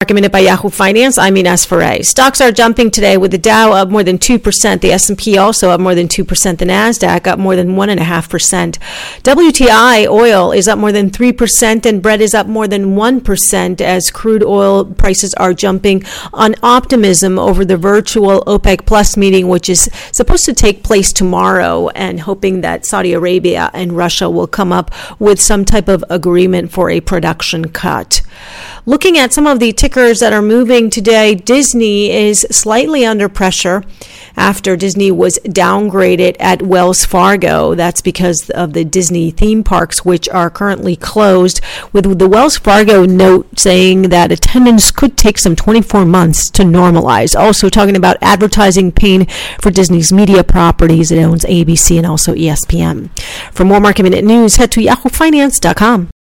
Minute by Yahoo Finance. I'm Ines Ferre. Stocks are jumping today with the Dow up more than 2%, the S&P also up more than 2%, the Nasdaq up more than 1.5%. WTI oil is up more than 3% and Brent is up more than 1% as crude oil prices are jumping on optimism over the virtual OPEC Plus meeting which is supposed to take place tomorrow and hoping that Saudi Arabia and Russia will come up with some type of agreement for a production cut. Looking at some of the tickers that are moving today, Disney is slightly under pressure after Disney was downgraded at Wells Fargo. That's because of the Disney theme parks, which are currently closed, with the Wells Fargo note saying that attendance could take some 24 months to normalize. Also, talking about advertising pain for Disney's media properties. It owns ABC and also ESPN. For more market minute news, head to yahoofinance.com.